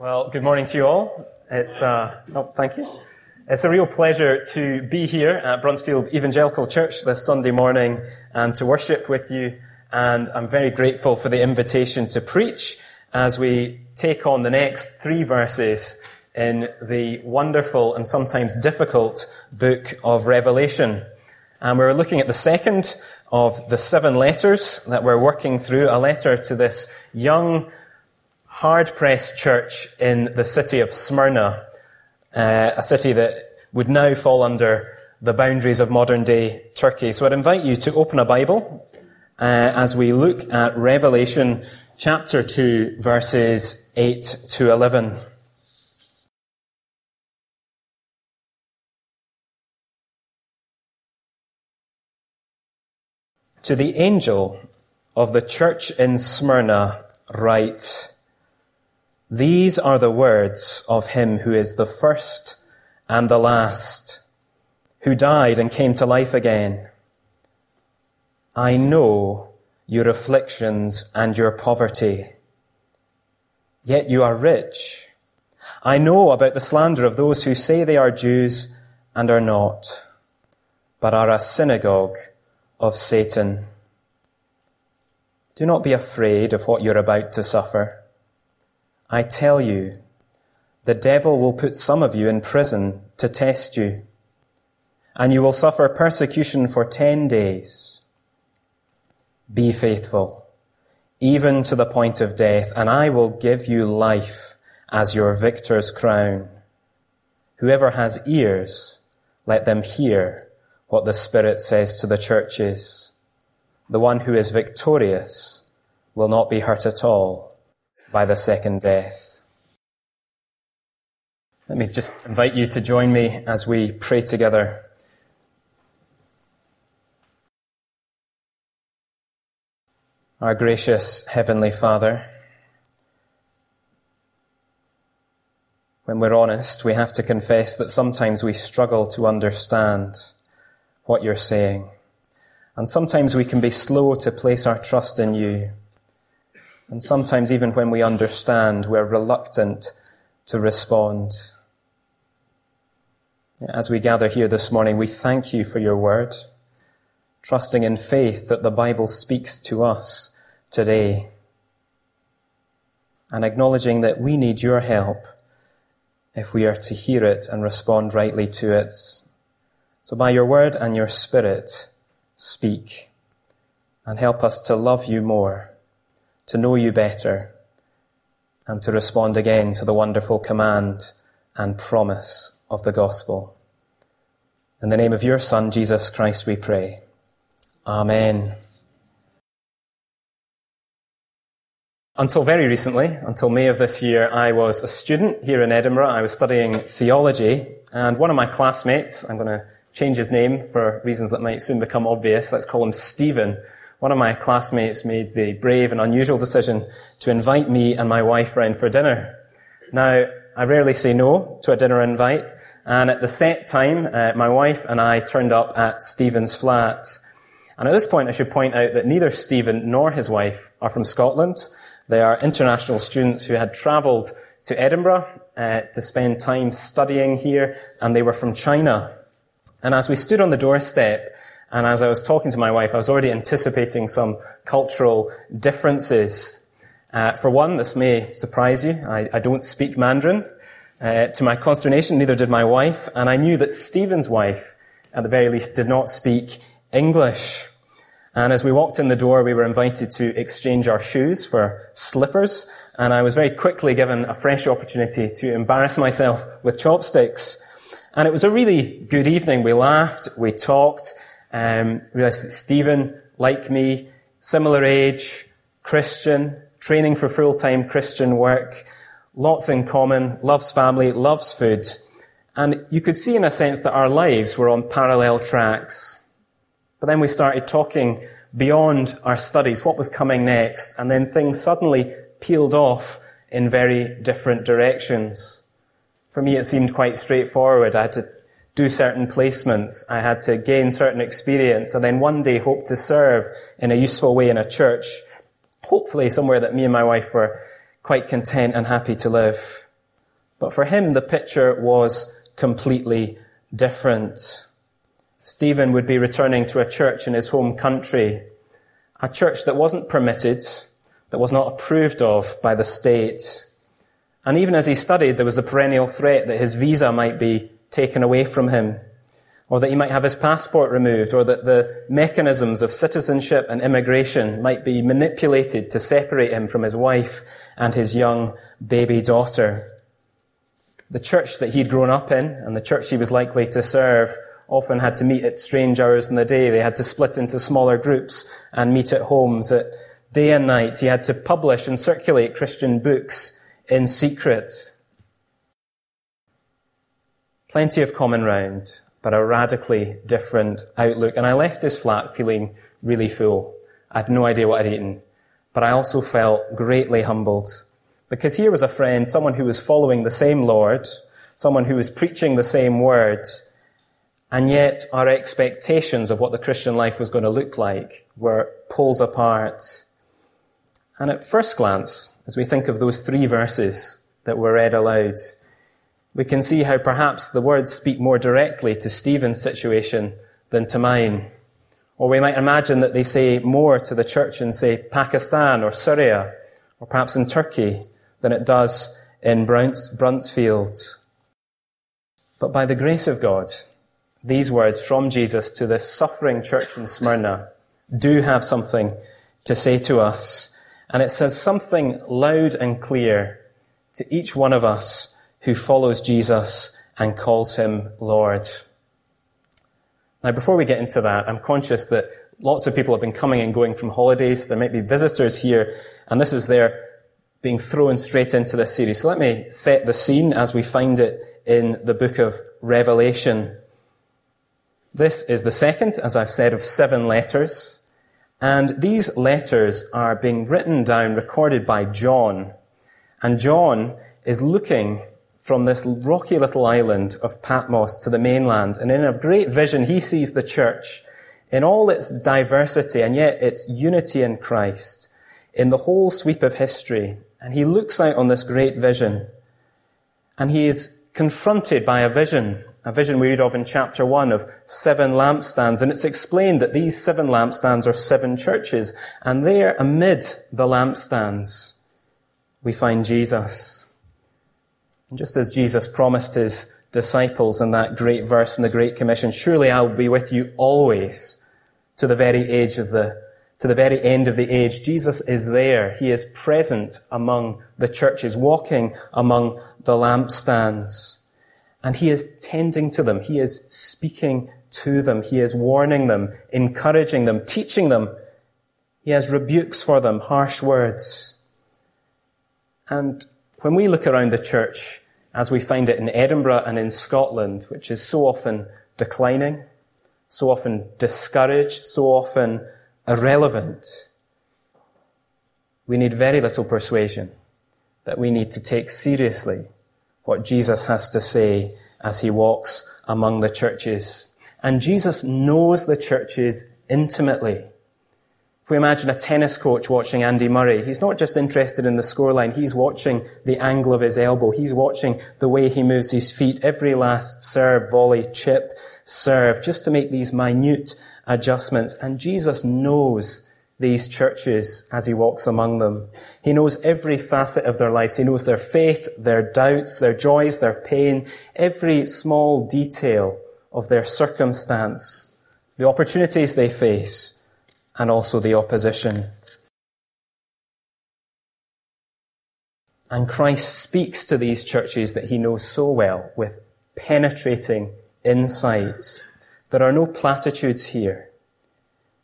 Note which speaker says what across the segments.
Speaker 1: Well, good morning to you all. It's, uh, oh, thank you. It's a real pleasure to be here at Bruntsfield Evangelical Church this Sunday morning and to worship with you. And I'm very grateful for the invitation to preach as we take on the next three verses in the wonderful and sometimes difficult book of Revelation. And we're looking at the second of the seven letters that we're working through, a letter to this young hard pressed church in the city of Smyrna, uh, a city that would now fall under the boundaries of modern day Turkey. So I'd invite you to open a Bible uh, as we look at Revelation chapter 2, verses 8 to 11. To the angel of the church in Smyrna, write, these are the words of him who is the first and the last, who died and came to life again. I know your afflictions and your poverty, yet you are rich. I know about the slander of those who say they are Jews and are not, but are a synagogue of Satan. Do not be afraid of what you're about to suffer. I tell you, the devil will put some of you in prison to test you, and you will suffer persecution for ten days. Be faithful, even to the point of death, and I will give you life as your victor's crown. Whoever has ears, let them hear what the Spirit says to the churches. The one who is victorious will not be hurt at all by the second death. Let me just invite you to join me as we pray together. Our gracious Heavenly Father, when we're honest, we have to confess that sometimes we struggle to understand what you're saying. And sometimes we can be slow to place our trust in you. And sometimes, even when we understand, we're reluctant to respond. As we gather here this morning, we thank you for your word, trusting in faith that the Bible speaks to us today, and acknowledging that we need your help if we are to hear it and respond rightly to it. So, by your word and your spirit, speak and help us to love you more to know you better, and to respond again to the wonderful command and promise of the gospel. In the name of your Son, Jesus Christ, we pray. Amen. Until very recently, until May of this year, I was a student here in Edinburgh. I was studying theology, and one of my classmates, I'm going to change his name for reasons that might soon become obvious, let's call him Stephen, one of my classmates made the brave and unusual decision to invite me and my wife round for dinner. Now, I rarely say no to a dinner invite, and at the set time, uh, my wife and I turned up at Stephen's flat. And at this point, I should point out that neither Stephen nor his wife are from Scotland. They are international students who had travelled to Edinburgh uh, to spend time studying here, and they were from China. And as we stood on the doorstep, and as I was talking to my wife, I was already anticipating some cultural differences. Uh, for one, this may surprise you. I, I don't speak Mandarin. Uh, to my consternation, neither did my wife, and I knew that Stephen's wife, at the very least, did not speak English. And as we walked in the door, we were invited to exchange our shoes for slippers, and I was very quickly given a fresh opportunity to embarrass myself with chopsticks. And it was a really good evening. We laughed, we talked, um, realized that Stephen, like me, similar age, Christian, training for full-time Christian work, lots in common, loves family, loves food. And you could see in a sense that our lives were on parallel tracks. But then we started talking beyond our studies, what was coming next, and then things suddenly peeled off in very different directions. For me, it seemed quite straightforward. I had to do certain placements. I had to gain certain experience and then one day hope to serve in a useful way in a church, hopefully somewhere that me and my wife were quite content and happy to live. But for him, the picture was completely different. Stephen would be returning to a church in his home country, a church that wasn't permitted, that was not approved of by the state. And even as he studied, there was a perennial threat that his visa might be taken away from him, or that he might have his passport removed, or that the mechanisms of citizenship and immigration might be manipulated to separate him from his wife and his young baby daughter. The church that he'd grown up in and the church he was likely to serve often had to meet at strange hours in the day. They had to split into smaller groups and meet at homes at day and night. He had to publish and circulate Christian books in secret. Plenty of common ground, but a radically different outlook. And I left this flat feeling really full. I had no idea what I'd eaten, but I also felt greatly humbled because here was a friend, someone who was following the same Lord, someone who was preaching the same words, and yet our expectations of what the Christian life was going to look like were poles apart. And at first glance, as we think of those three verses that were read aloud, we can see how perhaps the words speak more directly to Stephen's situation than to mine. Or we might imagine that they say more to the church in, say, Pakistan or Syria, or perhaps in Turkey, than it does in Bruntsfield. But by the grace of God, these words from Jesus to this suffering church in Smyrna do have something to say to us. And it says something loud and clear to each one of us who follows Jesus and calls him Lord. Now, before we get into that, I'm conscious that lots of people have been coming and going from holidays. There might be visitors here, and this is their being thrown straight into this series. So let me set the scene as we find it in the book of Revelation. This is the second, as I've said, of seven letters. And these letters are being written down, recorded by John. And John is looking from this rocky little island of Patmos to the mainland. And in a great vision, he sees the church in all its diversity and yet its unity in Christ in the whole sweep of history. And he looks out on this great vision and he is confronted by a vision a vision we read of in chapter 1 of seven lampstands, and it's explained that these seven lampstands are seven churches, and there amid the lampstands, we find Jesus. And just as Jesus promised his disciples in that great verse in the Great Commission, surely I will be with you always to the very age of the, to the very end of the age. Jesus is there. He is present among the churches, walking among the lampstands. And he is tending to them. He is speaking to them. He is warning them, encouraging them, teaching them. He has rebukes for them, harsh words. And when we look around the church, as we find it in Edinburgh and in Scotland, which is so often declining, so often discouraged, so often irrelevant, we need very little persuasion that we need to take seriously what Jesus has to say as he walks among the churches. And Jesus knows the churches intimately. If we imagine a tennis coach watching Andy Murray, he's not just interested in the scoreline, he's watching the angle of his elbow, he's watching the way he moves his feet, every last serve, volley, chip, serve, just to make these minute adjustments. And Jesus knows these churches as he walks among them. He knows every facet of their lives. He knows their faith, their doubts, their joys, their pain, every small detail of their circumstance, the opportunities they face, and also the opposition. And Christ speaks to these churches that he knows so well with penetrating insights. There are no platitudes here.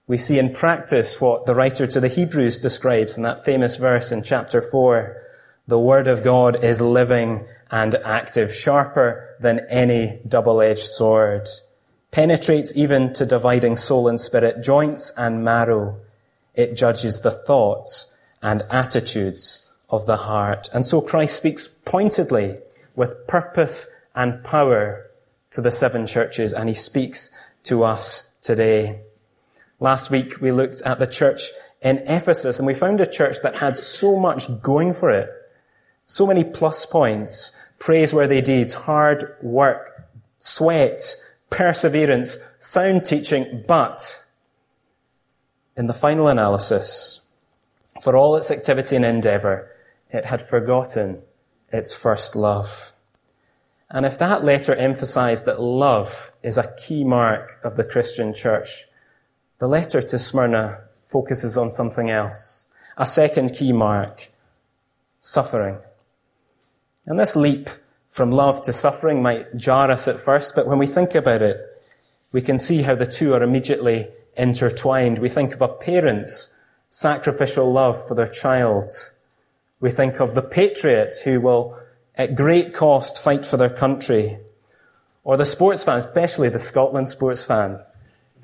Speaker 1: We see in practice what the writer to the Hebrews describes in that famous verse in chapter 4. The word of God is living and active, sharper than any double-edged sword, penetrates even to dividing soul and spirit, joints and marrow. It judges the thoughts and attitudes of the heart. And so Christ speaks pointedly with purpose and power to the seven churches, and he speaks to us today. Last week we looked at the church in Ephesus and we found a church that had so much going for it. So many plus points, praiseworthy deeds, hard work, sweat, perseverance, sound teaching, but in the final analysis, for all its activity and endeavour, it had forgotten its first love. And if that letter emphasized that love is a key mark of the Christian church, the letter to Smyrna focuses on something else. A second key mark, suffering. And this leap from love to suffering might jar us at first, but when we think about it, we can see how the two are immediately intertwined. We think of a parent's sacrificial love for their child. We think of the patriot who will at great cost fight for their country. Or the sports fan, especially the Scotland sports fan,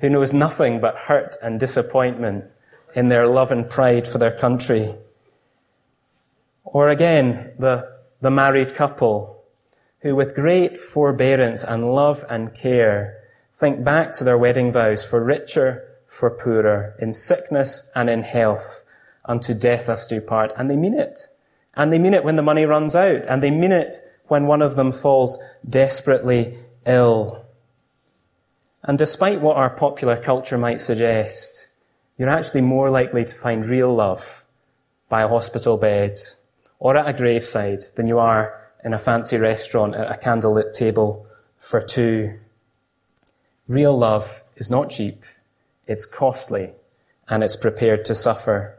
Speaker 1: who knows nothing but hurt and disappointment in their love and pride for their country. Or again, the, the married couple who with great forbearance and love and care think back to their wedding vows for richer, for poorer, in sickness and in health, unto death us do part. And they mean it. And they mean it when the money runs out. And they mean it when one of them falls desperately ill. And despite what our popular culture might suggest, you're actually more likely to find real love by a hospital bed or at a graveside than you are in a fancy restaurant at a candlelit table for two. Real love is not cheap, it's costly, and it's prepared to suffer.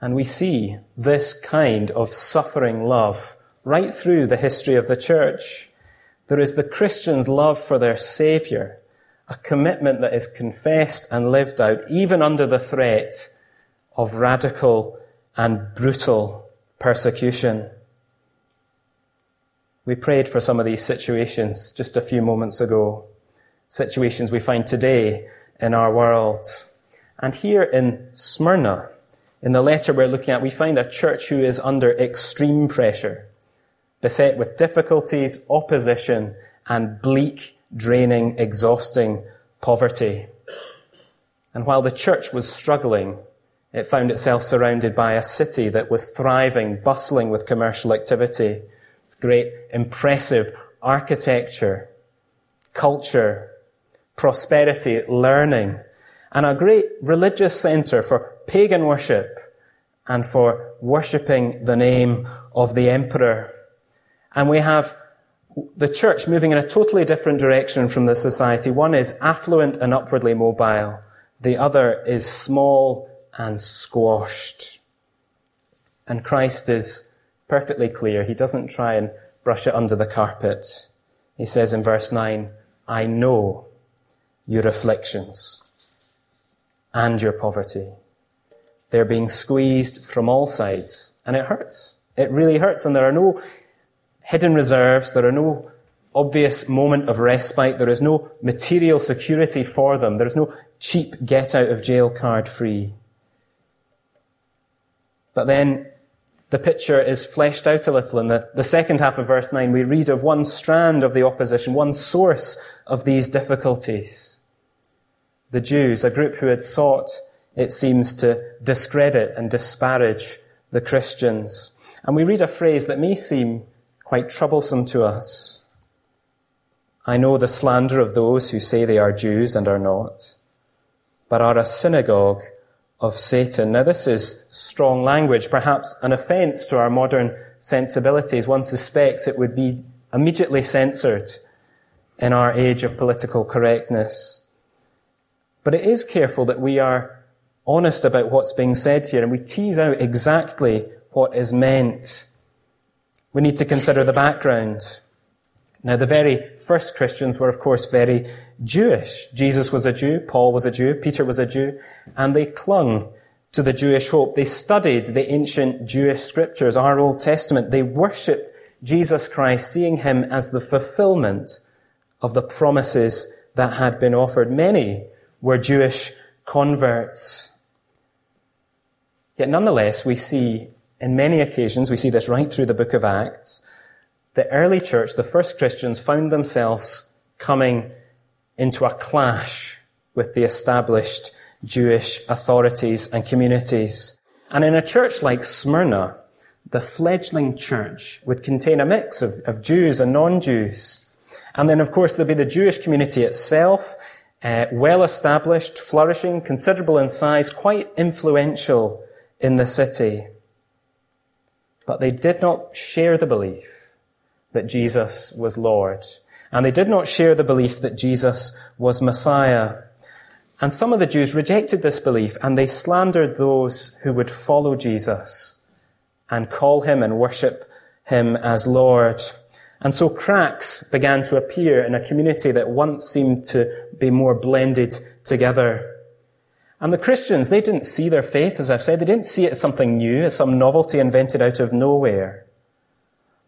Speaker 1: And we see this kind of suffering love right through the history of the church. There is the Christian's love for their Saviour, a commitment that is confessed and lived out even under the threat of radical and brutal persecution. We prayed for some of these situations just a few moments ago. Situations we find today in our world. And here in Smyrna, in the letter we're looking at, we find a church who is under extreme pressure, beset with difficulties, opposition, and bleak, draining, exhausting poverty. And while the church was struggling, it found itself surrounded by a city that was thriving, bustling with commercial activity, great, impressive architecture, culture, prosperity, learning, and a great religious center for pagan worship and for worshipping the name of the emperor. And we have the church moving in a totally different direction from the society. One is affluent and upwardly mobile. The other is small and squashed. And Christ is perfectly clear. He doesn't try and brush it under the carpet. He says in verse 9, I know your afflictions and your poverty. They're being squeezed from all sides, and it hurts. It really hurts, and there are no hidden reserves, there are no obvious moment of respite, there is no material security for them, there is no cheap get out of jail card free. But then the picture is fleshed out a little. In the, the second half of verse 9, we read of one strand of the opposition, one source of these difficulties the Jews, a group who had sought, it seems, to discredit and disparage the Christians. And we read a phrase that may seem quite troublesome to us. I know the slander of those who say they are Jews and are not, but are a synagogue of Satan. Now, this is strong language, perhaps an offense to our modern sensibilities. One suspects it would be immediately censored in our age of political correctness. But it is careful that we are honest about what's being said here and we tease out exactly what is meant. We need to consider the background. Now, the very first Christians were, of course, very Jewish. Jesus was a Jew, Paul was a Jew, Peter was a Jew, and they clung to the Jewish hope. They studied the ancient Jewish scriptures, our Old Testament. They worshipped Jesus Christ, seeing him as the fulfillment of the promises that had been offered. Many were Jewish converts. Yet nonetheless, we see in many occasions, we see this right through the book of Acts, the early church, the first Christians, found themselves coming into a clash with the established Jewish authorities and communities. And in a church like Smyrna, the fledgling church would contain a mix of, of Jews and non-Jews. And then, of course, there'd be the Jewish community itself, uh, well established, flourishing, considerable in size, quite influential in the city. But they did not share the belief that Jesus was Lord. And they did not share the belief that Jesus was Messiah. And some of the Jews rejected this belief and they slandered those who would follow Jesus and call him and worship him as Lord. And so cracks began to appear in a community that once seemed to be more blended together. And the Christians, they didn't see their faith, as I've said, they didn't see it as something new, as some novelty invented out of nowhere.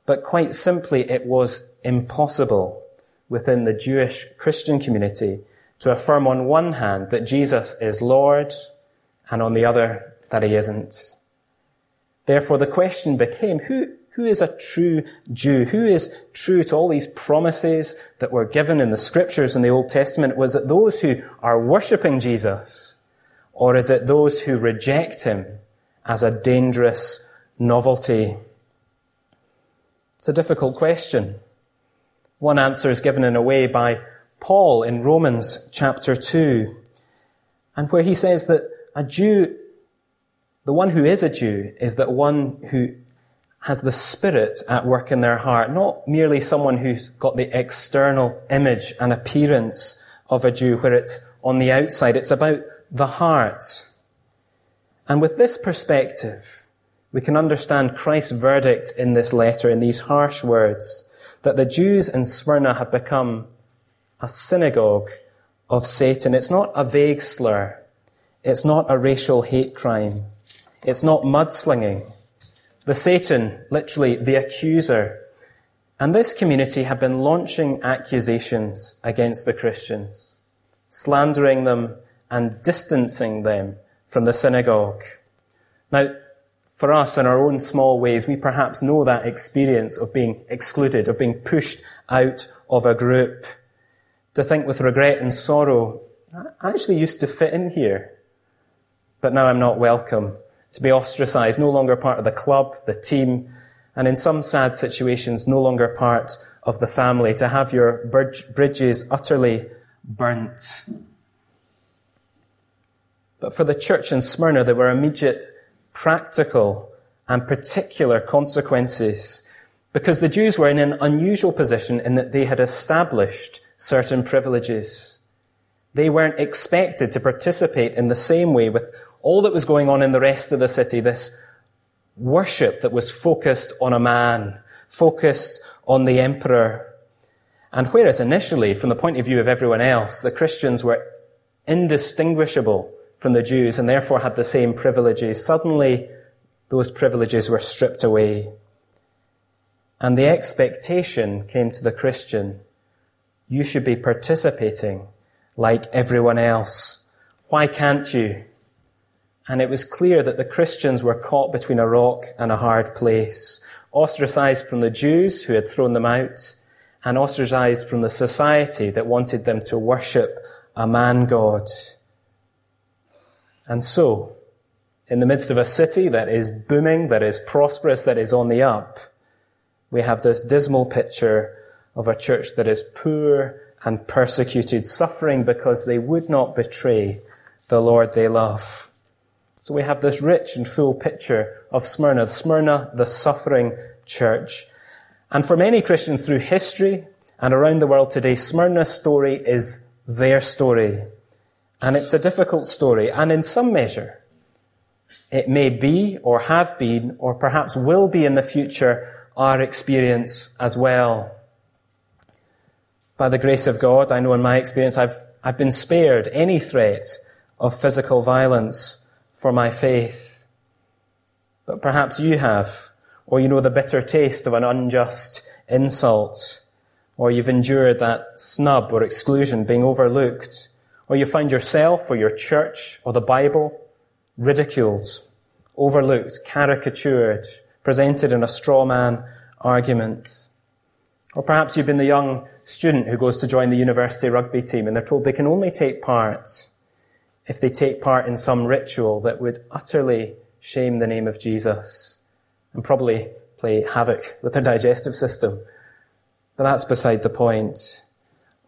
Speaker 1: But quite simply, it was impossible within the Jewish Christian community to affirm on one hand that Jesus is Lord and on the other that he isn't. Therefore, the question became, who, who is a true Jew? Who is true to all these promises that were given in the scriptures in the Old Testament? Was it those who are worshipping Jesus? Or is it those who reject him as a dangerous novelty? It's a difficult question. One answer is given in a way by Paul in Romans chapter 2, and where he says that a Jew, the one who is a Jew, is that one who has the Spirit at work in their heart, not merely someone who's got the external image and appearance of a Jew where it's on the outside. It's about the heart. And with this perspective, we can understand Christ's verdict in this letter in these harsh words that the Jews in Smyrna have become a synagogue of Satan. It's not a vague slur. It's not a racial hate crime. It's not mudslinging. The Satan, literally the accuser, and this community have been launching accusations against the Christians, slandering them and distancing them from the synagogue. Now, for us, in our own small ways, we perhaps know that experience of being excluded, of being pushed out of a group. To think with regret and sorrow, I actually used to fit in here, but now I'm not welcome to be ostracized, no longer part of the club, the team, and in some sad situations, no longer part of the family, to have your bridges utterly burnt. But for the church in Smyrna, there were immediate practical and particular consequences because the Jews were in an unusual position in that they had established certain privileges. They weren't expected to participate in the same way with all that was going on in the rest of the city, this worship that was focused on a man, focused on the emperor. And whereas initially, from the point of view of everyone else, the Christians were indistinguishable from the Jews and therefore had the same privileges, suddenly those privileges were stripped away. And the expectation came to the Christian, you should be participating like everyone else. Why can't you? And it was clear that the Christians were caught between a rock and a hard place, ostracized from the Jews who had thrown them out, and ostracized from the society that wanted them to worship a man God. And so, in the midst of a city that is booming, that is prosperous, that is on the up, we have this dismal picture of a church that is poor and persecuted, suffering because they would not betray the Lord they love. So we have this rich and full picture of Smyrna, Smyrna, the suffering church. And for many Christians through history and around the world today, Smyrna's story is their story. And it's a difficult story. And in some measure, it may be or have been or perhaps will be in the future our experience as well. By the grace of God, I know in my experience I've, I've been spared any threat of physical violence for my faith. But perhaps you have, or you know the bitter taste of an unjust insult, or you've endured that snub or exclusion being overlooked, or you find yourself or your church or the Bible ridiculed, overlooked, caricatured, presented in a straw man argument. Or perhaps you've been the young student who goes to join the university rugby team and they're told they can only take part if they take part in some ritual that would utterly shame the name of Jesus and probably play havoc with their digestive system. But that's beside the point.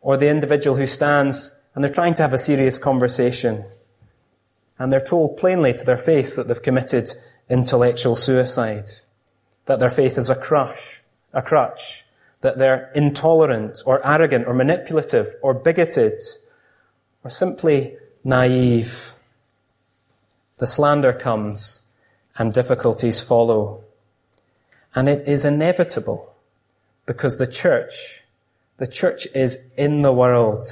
Speaker 1: Or the individual who stands and they're trying to have a serious conversation and they're told plainly to their face that they've committed intellectual suicide, that their faith is a crush, a crutch, that they're intolerant or arrogant or manipulative or bigoted or simply naive. The slander comes and difficulties follow. And it is inevitable because the church, the church is in the world.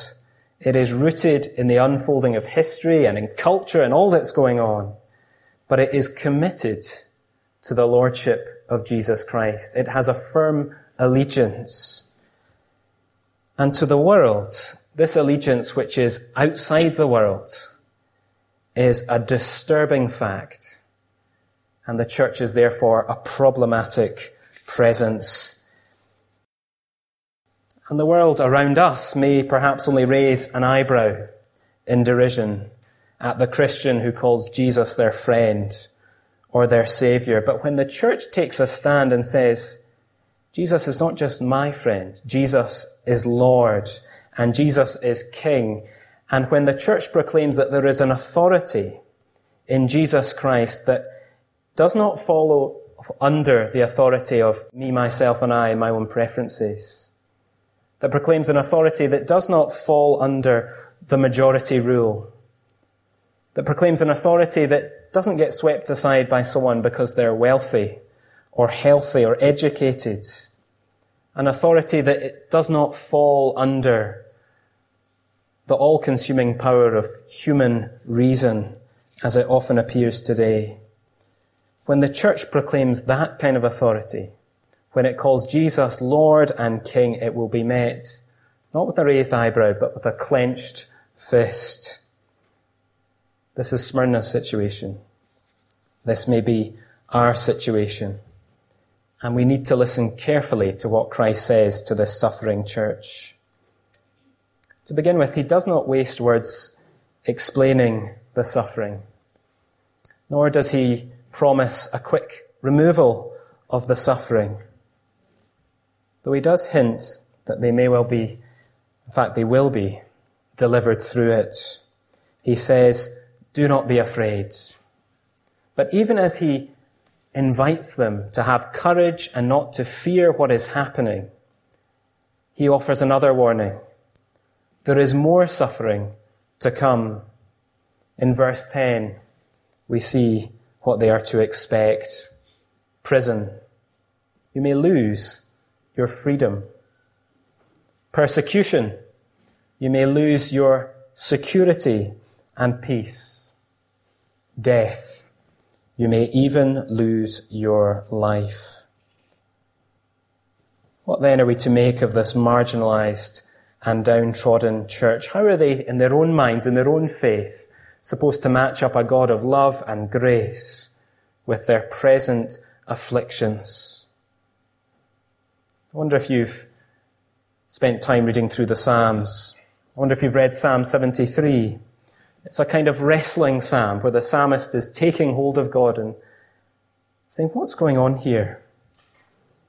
Speaker 1: It is rooted in the unfolding of history and in culture and all that's going on. But it is committed to the Lordship of Jesus Christ. It has a firm allegiance. And to the world, this allegiance which is outside the world is a disturbing fact. And the church is therefore a problematic presence. And the world around us may perhaps only raise an eyebrow in derision at the Christian who calls Jesus their friend or their savior. But when the church takes a stand and says, Jesus is not just my friend, Jesus is Lord and Jesus is King. And when the church proclaims that there is an authority in Jesus Christ that does not follow under the authority of me, myself, and I, my own preferences, that proclaims an authority that does not fall under the majority rule, that proclaims an authority that doesn't get swept aside by someone because they're wealthy or healthy or educated, an authority that it does not fall under the all consuming power of human reason as it often appears today. When the church proclaims that kind of authority, when it calls Jesus Lord and King, it will be met not with a raised eyebrow, but with a clenched fist. This is Smyrna's situation. This may be our situation. And we need to listen carefully to what Christ says to this suffering church. To begin with, he does not waste words explaining the suffering, nor does he promise a quick removal of the suffering. Though he does hint that they may well be, in fact, they will be delivered through it. He says, Do not be afraid. But even as he invites them to have courage and not to fear what is happening, he offers another warning. There is more suffering to come. In verse 10, we see what they are to expect. Prison. You may lose your freedom. Persecution. You may lose your security and peace. Death. You may even lose your life. What then are we to make of this marginalized and downtrodden church? How are they, in their own minds, in their own faith, supposed to match up a God of love and grace with their present afflictions? I wonder if you've spent time reading through the Psalms. I wonder if you've read Psalm 73. It's a kind of wrestling psalm where the psalmist is taking hold of God and saying, What's going on here?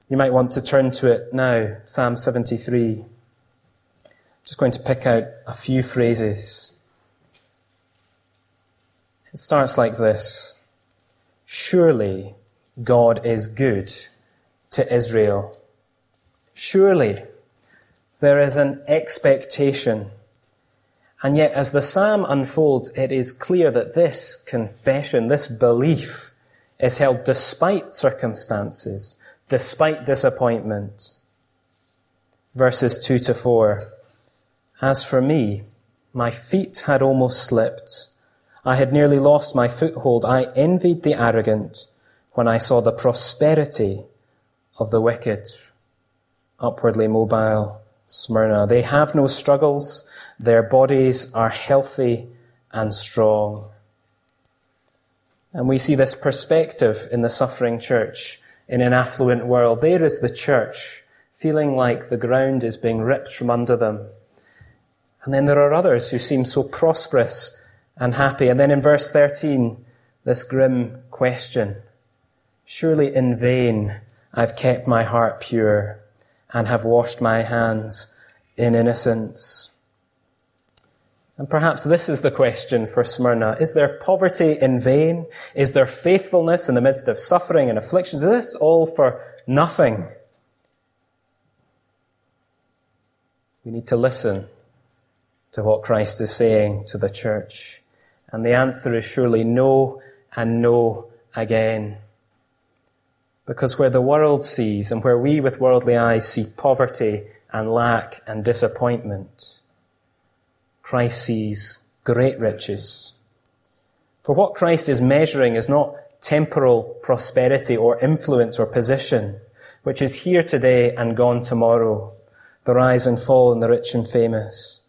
Speaker 1: You might want to turn to it now, Psalm 73 I'm just going to pick out a few phrases. It starts like this Surely God is good to Israel. Surely there is an expectation. And yet, as the psalm unfolds, it is clear that this confession, this belief, is held despite circumstances, despite disappointment. Verses 2 to 4. As for me, my feet had almost slipped. I had nearly lost my foothold. I envied the arrogant when I saw the prosperity of the wicked. Upwardly mobile, Smyrna. They have no struggles. Their bodies are healthy and strong. And we see this perspective in the suffering church in an affluent world. There is the church feeling like the ground is being ripped from under them and then there are others who seem so prosperous and happy. And then in verse 13, this grim question Surely in vain I've kept my heart pure and have washed my hands in innocence. And perhaps this is the question for Smyrna. Is there poverty in vain? Is there faithfulness in the midst of suffering and afflictions? Is this all for nothing? We need to listen to what Christ is saying to the church. And the answer is surely no and no again. Because where the world sees and where we with worldly eyes see poverty and lack and disappointment, Christ sees great riches. For what Christ is measuring is not temporal prosperity or influence or position, which is here today and gone tomorrow, the rise and fall and the rich and famous.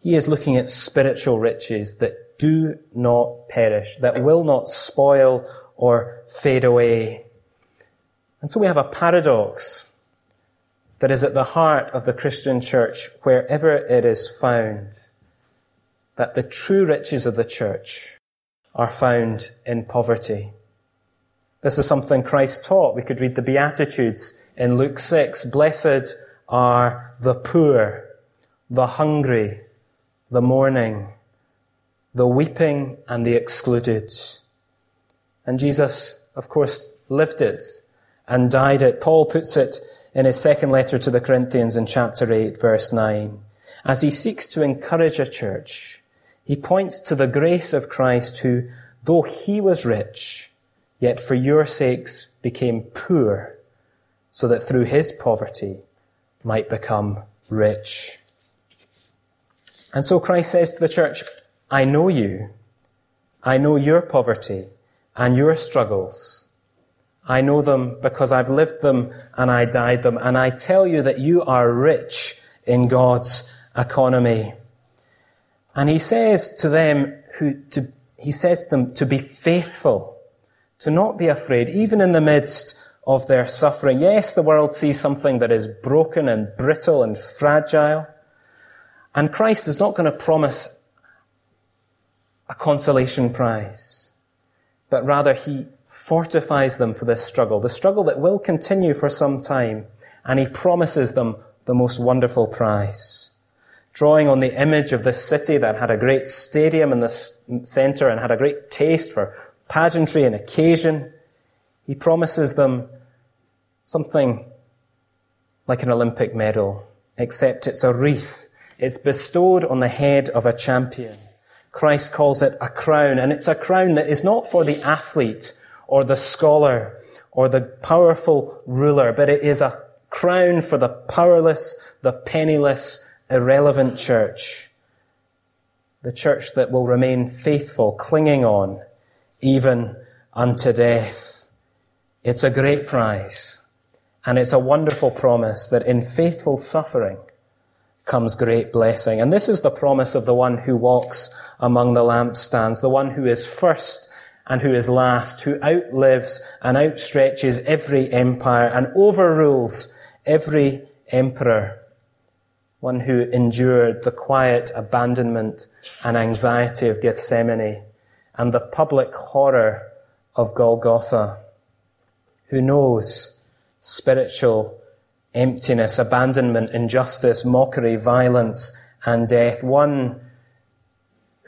Speaker 1: He is looking at spiritual riches that do not perish, that will not spoil or fade away. And so we have a paradox that is at the heart of the Christian church wherever it is found, that the true riches of the church are found in poverty. This is something Christ taught. We could read the Beatitudes in Luke 6. Blessed are the poor, the hungry, the mourning, the weeping and the excluded. And Jesus, of course, lived it and died it. Paul puts it in his second letter to the Corinthians in chapter 8, verse 9. As he seeks to encourage a church, he points to the grace of Christ who, though he was rich, yet for your sakes became poor, so that through his poverty might become rich. And so Christ says to the church, I know you. I know your poverty and your struggles. I know them because I've lived them and I died them. And I tell you that you are rich in God's economy. And he says to them who, to, he says to them to be faithful, to not be afraid, even in the midst of their suffering. Yes, the world sees something that is broken and brittle and fragile. And Christ is not going to promise a consolation prize, but rather he fortifies them for this struggle, the struggle that will continue for some time, and he promises them the most wonderful prize. Drawing on the image of this city that had a great stadium in the center and had a great taste for pageantry and occasion, he promises them something like an Olympic medal, except it's a wreath. It's bestowed on the head of a champion. Christ calls it a crown, and it's a crown that is not for the athlete or the scholar or the powerful ruler, but it is a crown for the powerless, the penniless, irrelevant church. The church that will remain faithful, clinging on, even unto death. It's a great prize. And it's a wonderful promise that in faithful suffering comes great blessing. And this is the promise of the one who walks among the lampstands, the one who is first and who is last, who outlives and outstretches every empire and overrules every emperor, one who endured the quiet abandonment and anxiety of Gethsemane and the public horror of Golgotha, who knows spiritual emptiness, abandonment, injustice, mockery, violence, and death, one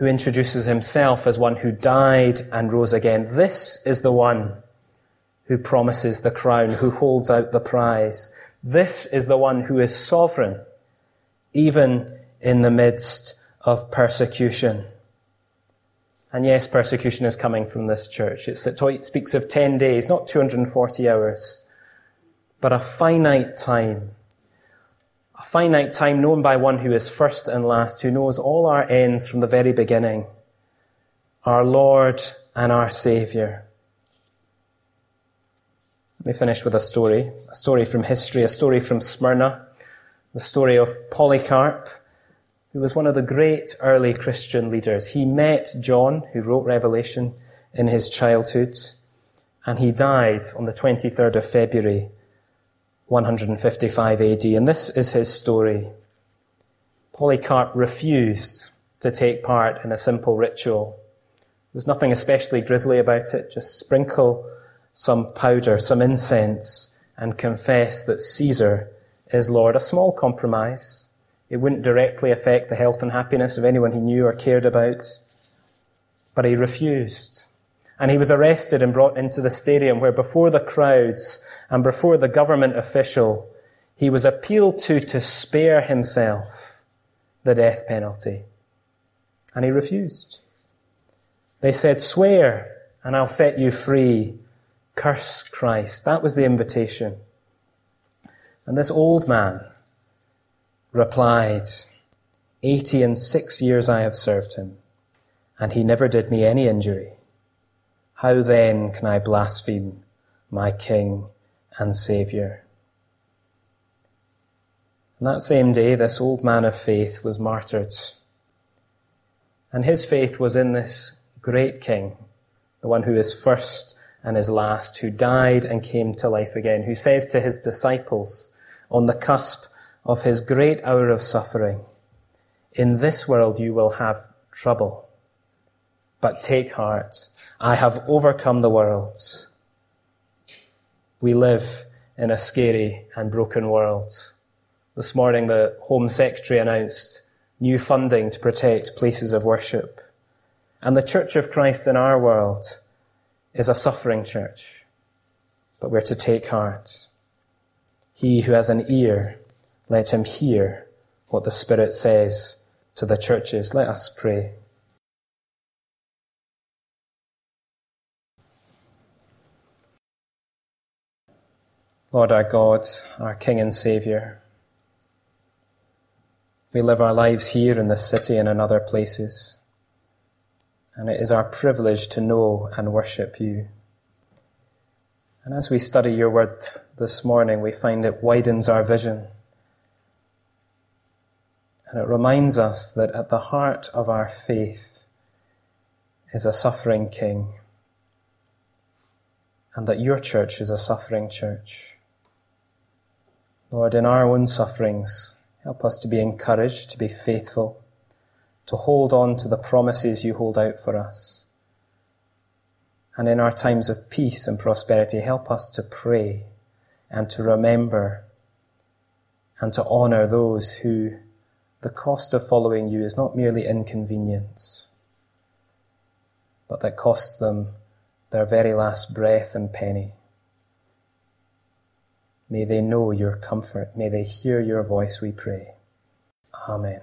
Speaker 1: who introduces himself as one who died and rose again. This is the one who promises the crown, who holds out the prize. This is the one who is sovereign, even in the midst of persecution. And yes, persecution is coming from this church. It's, it speaks of 10 days, not 240 hours, but a finite time a finite time known by one who is first and last, who knows all our ends from the very beginning, our Lord and our Saviour. Let me finish with a story, a story from history, a story from Smyrna, the story of Polycarp, who was one of the great early Christian leaders. He met John, who wrote Revelation, in his childhood, and he died on the 23rd of February 155 AD, and this is his story. Polycarp refused to take part in a simple ritual. There was nothing especially grisly about it, just sprinkle some powder, some incense, and confess that Caesar is Lord. A small compromise. It wouldn't directly affect the health and happiness of anyone he knew or cared about. But he refused. And he was arrested and brought into the stadium where before the crowds and before the government official, he was appealed to to spare himself the death penalty. And he refused. They said, swear and I'll set you free. Curse Christ. That was the invitation. And this old man replied, Eighty and six years I have served him, and he never did me any injury. How then can I blaspheme my King and Saviour? And that same day, this old man of faith was martyred. And his faith was in this great King, the one who is first and is last, who died and came to life again, who says to his disciples on the cusp of his great hour of suffering, In this world you will have trouble, but take heart. I have overcome the world. We live in a scary and broken world. This morning, the Home Secretary announced new funding to protect places of worship. And the Church of Christ in our world is a suffering church, but we're to take heart. He who has an ear, let him hear what the Spirit says to the churches. Let us pray. Lord our God, our King and Saviour, we live our lives here in this city and in other places, and it is our privilege to know and worship you. And as we study your word this morning, we find it widens our vision. And it reminds us that at the heart of our faith is a suffering king, and that your church is a suffering church. Lord, in our own sufferings, help us to be encouraged, to be faithful, to hold on to the promises you hold out for us. And in our times of peace and prosperity, help us to pray and to remember and to honour those who the cost of following you is not merely inconvenience, but that costs them their very last breath and penny. May they know your comfort. May they hear your voice, we pray. Amen.